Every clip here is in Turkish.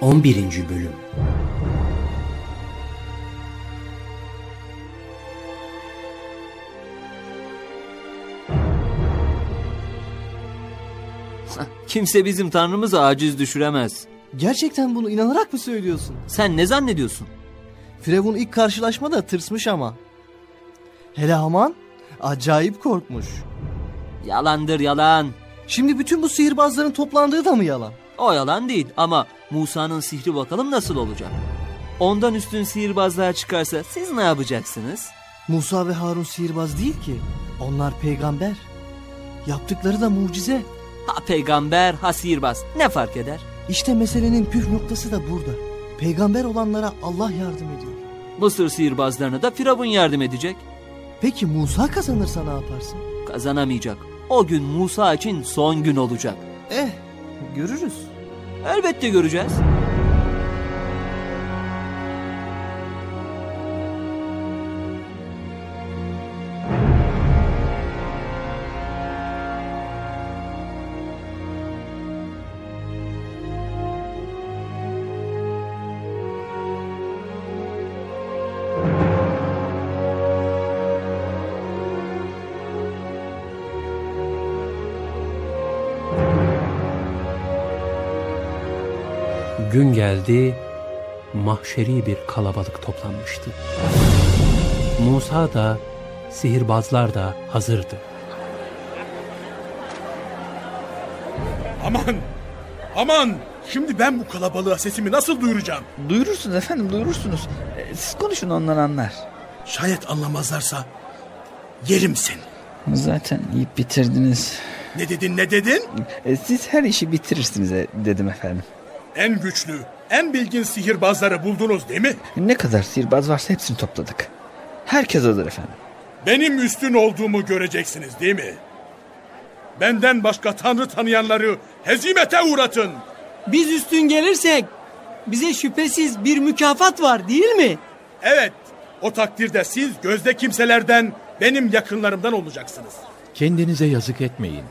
11. Bölüm Kimse bizim tanrımızı aciz düşüremez. Gerçekten bunu inanarak mı söylüyorsun? Sen ne zannediyorsun? Firavun ilk karşılaşmada tırsmış ama. Hele Haman acayip korkmuş. Yalandır yalan. Şimdi bütün bu sihirbazların toplandığı da mı yalan? O yalan değil ama Musa'nın sihri bakalım nasıl olacak? Ondan üstün sihirbazlığa çıkarsa siz ne yapacaksınız? Musa ve Harun sihirbaz değil ki. Onlar peygamber. Yaptıkları da mucize. Ha peygamber ha sihirbaz ne fark eder? İşte meselenin püf noktası da burada. Peygamber olanlara Allah yardım ediyor. Mısır sihirbazlarına da Firavun yardım edecek. Peki Musa kazanırsa ne yaparsın? Kazanamayacak. O gün Musa için son gün olacak. Eh görürüz. Elbette göreceğiz. Gün geldi, mahşeri bir kalabalık toplanmıştı. Musa da, sihirbazlar da hazırdı. Aman! Aman! Şimdi ben bu kalabalığa sesimi nasıl duyuracağım? Duyurursunuz efendim duyurursunuz. Ee, Siz konuşun onlar anlar. Şayet anlamazlarsa yerim seni. Zaten yiyip bitirdiniz. Ne dedin ne dedin? Ee, Siz her işi bitirirsiniz e, dedim efendim. En güçlü, en bilgin sihirbazları buldunuz değil mi? Ne kadar sihirbaz varsa hepsini topladık. Herkes hazır efendim. Benim üstün olduğumu göreceksiniz değil mi? Benden başka tanrı tanıyanları hezimete uğratın. Biz üstün gelirsek bize şüphesiz bir mükafat var değil mi? Evet, o takdirde siz gözde kimselerden, benim yakınlarımdan olacaksınız. Kendinize yazık etmeyin.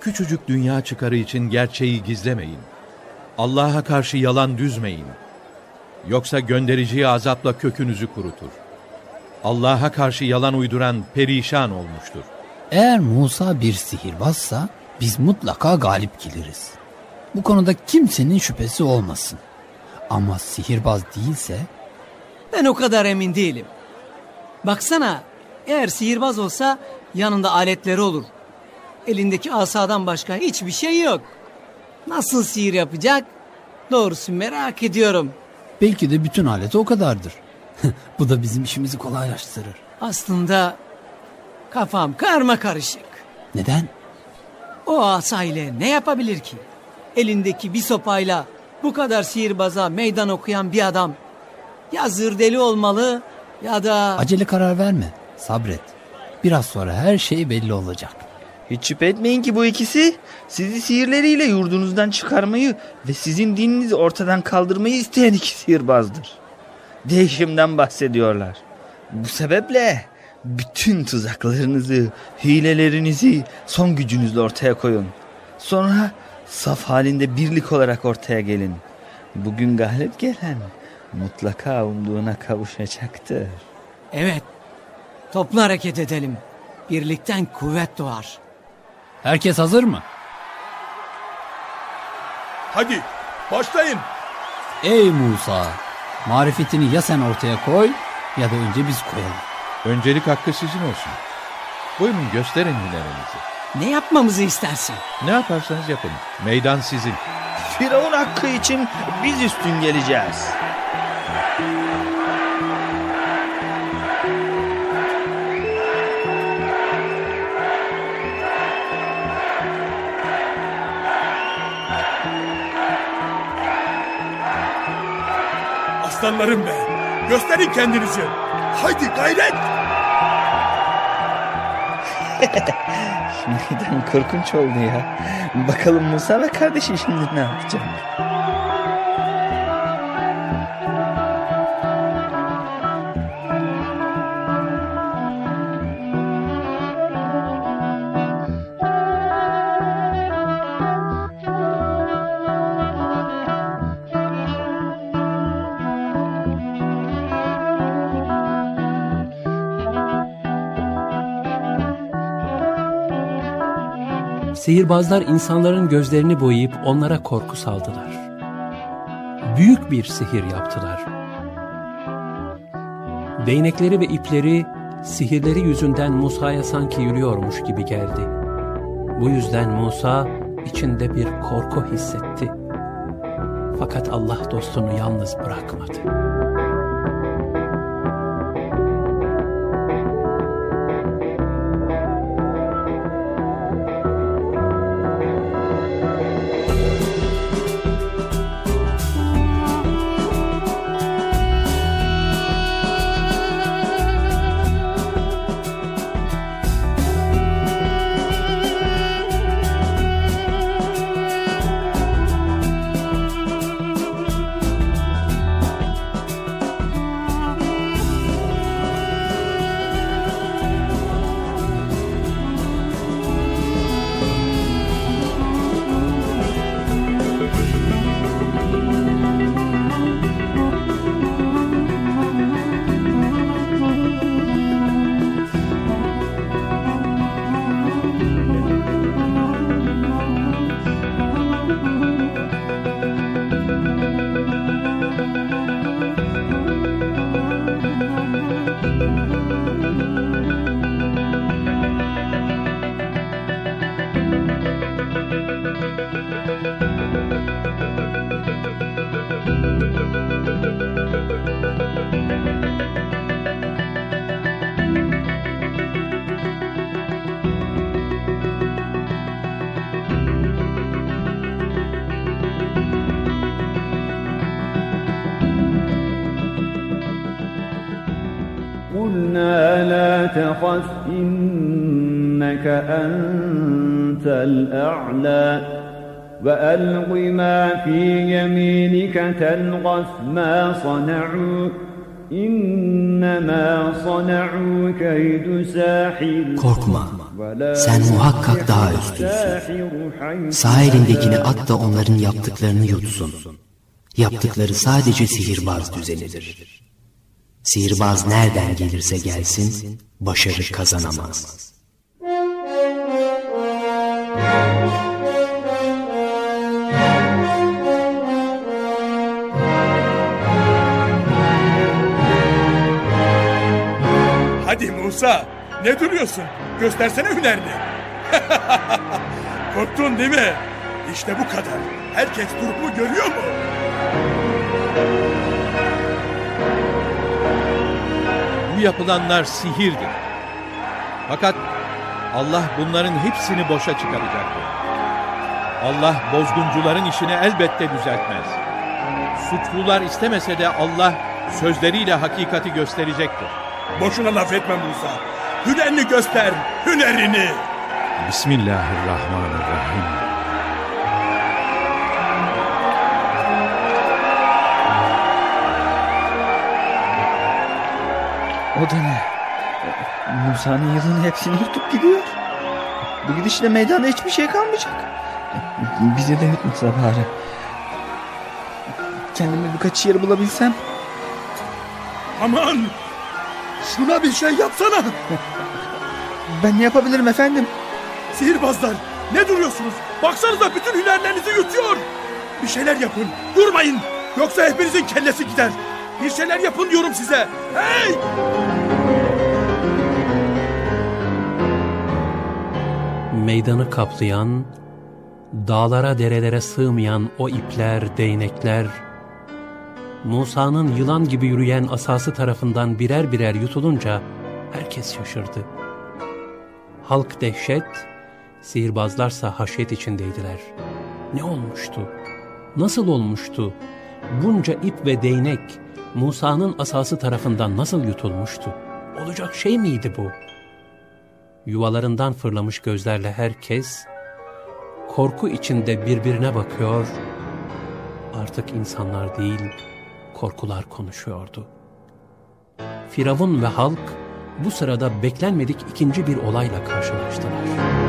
Küçücük dünya çıkarı için gerçeği gizlemeyin. Allah'a karşı yalan düzmeyin. Yoksa göndericiyi azapla kökünüzü kurutur. Allah'a karşı yalan uyduran perişan olmuştur. Eğer Musa bir sihirbazsa biz mutlaka galip geliriz. Bu konuda kimsenin şüphesi olmasın. Ama sihirbaz değilse Ben o kadar emin değilim. Baksana eğer sihirbaz olsa yanında aletleri olur. Elindeki asadan başka hiçbir şey yok. Nasıl sihir yapacak? Doğrusu merak ediyorum. belki de bütün aleti o kadardır. Bu da bizim işimizi kolaylaştırır. Aslında kafam karma karışık. Neden? O asa ile ne yapabilir ki? Elindeki bir sopayla bu kadar sihirbaza meydan okuyan bir adam ya zır deli olmalı ya da... Acele karar verme. Sabret. Biraz sonra her şey belli olacak. Hiç şüphe etmeyin ki bu ikisi sizi sihirleriyle yurdunuzdan çıkarmayı ve sizin dininizi ortadan kaldırmayı isteyen iki sihirbazdır. Değişimden bahsediyorlar. Bu sebeple bütün tuzaklarınızı, hilelerinizi son gücünüzle ortaya koyun. Sonra saf halinde birlik olarak ortaya gelin. Bugün galip gelen mutlaka umduğuna kavuşacaktır. Evet, toplu hareket edelim. Birlikten kuvvet doğar. Herkes hazır mı? Hadi, başlayın. Ey Musa! Marifetini ya sen ortaya koy ya da önce biz koyalım. Öncelik hakkı sizin olsun. Buyurun gösterin hilerinizi. Ne yapmamızı istersin? Ne yaparsanız yapın. Meydan sizin. Firavun hakkı için biz üstün geleceğiz. Aslanlarım be, gösterin kendinizi. Haydi gayret. Şimdiden korkunç oldu ya. Bakalım Musa ve kardeşi şimdi ne yapacak? Sihirbazlar insanların gözlerini boyayıp onlara korku saldılar. Büyük bir sihir yaptılar. Değnekleri ve ipleri sihirleri yüzünden Musa'ya sanki yürüyormuş gibi geldi. Bu yüzden Musa içinde bir korku hissetti. Fakat Allah dostunu yalnız bırakmadı. قلنا لا تخف إنك أنت الأعلى وألق ما في يمينك تلغف ما صنعوا إنما صنعوا كيد ساحر Korkma. ولا Sen muhakkak daha üstünsün. الساحر حيث Sağ elindekini at da onların yaptıklarını yutsun. Yaptıkları sadece sihirbaz düzenidir. Sihirbaz nereden gelirse gelsin başarı kazanamaz. Hadi Musa, ne duruyorsun? Göstersene hünerini. Korktun değil mi? İşte bu kadar. Herkes durumu görüyor mu? Yapılanlar sihirdir. Fakat Allah bunların hepsini boşa çıkaracaktır. Allah bozguncuların işini elbette düzeltmez. Suçlular istemese de Allah sözleriyle hakikati gösterecektir. Boşuna laf etme Musa. Hünerini göster, hünerini. Bismillahirrahmanirrahim. O da ne? Musa'nın yılını hepsini yutup gidiyor. Bu gidişle meydanda hiçbir şey kalmayacak. Bize de yutmasa bari. Kendime birkaç yer bulabilsem. Aman! Şuna bir şey yapsana. Ben ne yapabilirim efendim? Sihirbazlar, ne duruyorsunuz? Baksanıza bütün hünerlerinizi yutuyor. Bir şeyler yapın, durmayın. Yoksa hepinizin kellesi gider. Bir şeyler yapın diyorum size. Hey! Meydanı kaplayan, dağlara derelere sığmayan o ipler, değnekler, Musa'nın yılan gibi yürüyen asası tarafından birer birer yutulunca herkes şaşırdı. Halk dehşet, sihirbazlarsa haşyet içindeydiler. Ne olmuştu? Nasıl olmuştu? Bunca ip ve değnek Musa'nın asası tarafından nasıl yutulmuştu? Olacak şey miydi bu? Yuvalarından fırlamış gözlerle herkes korku içinde birbirine bakıyor. Artık insanlar değil, korkular konuşuyordu. Firavun ve halk bu sırada beklenmedik ikinci bir olayla karşılaştılar.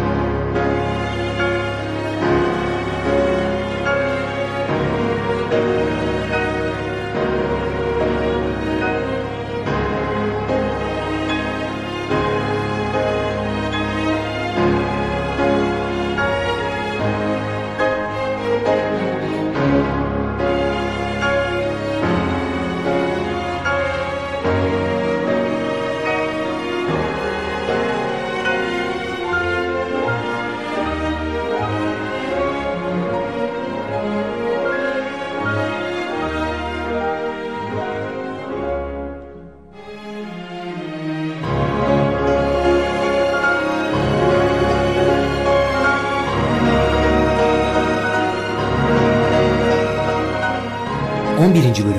11. bölümü dinlediniz.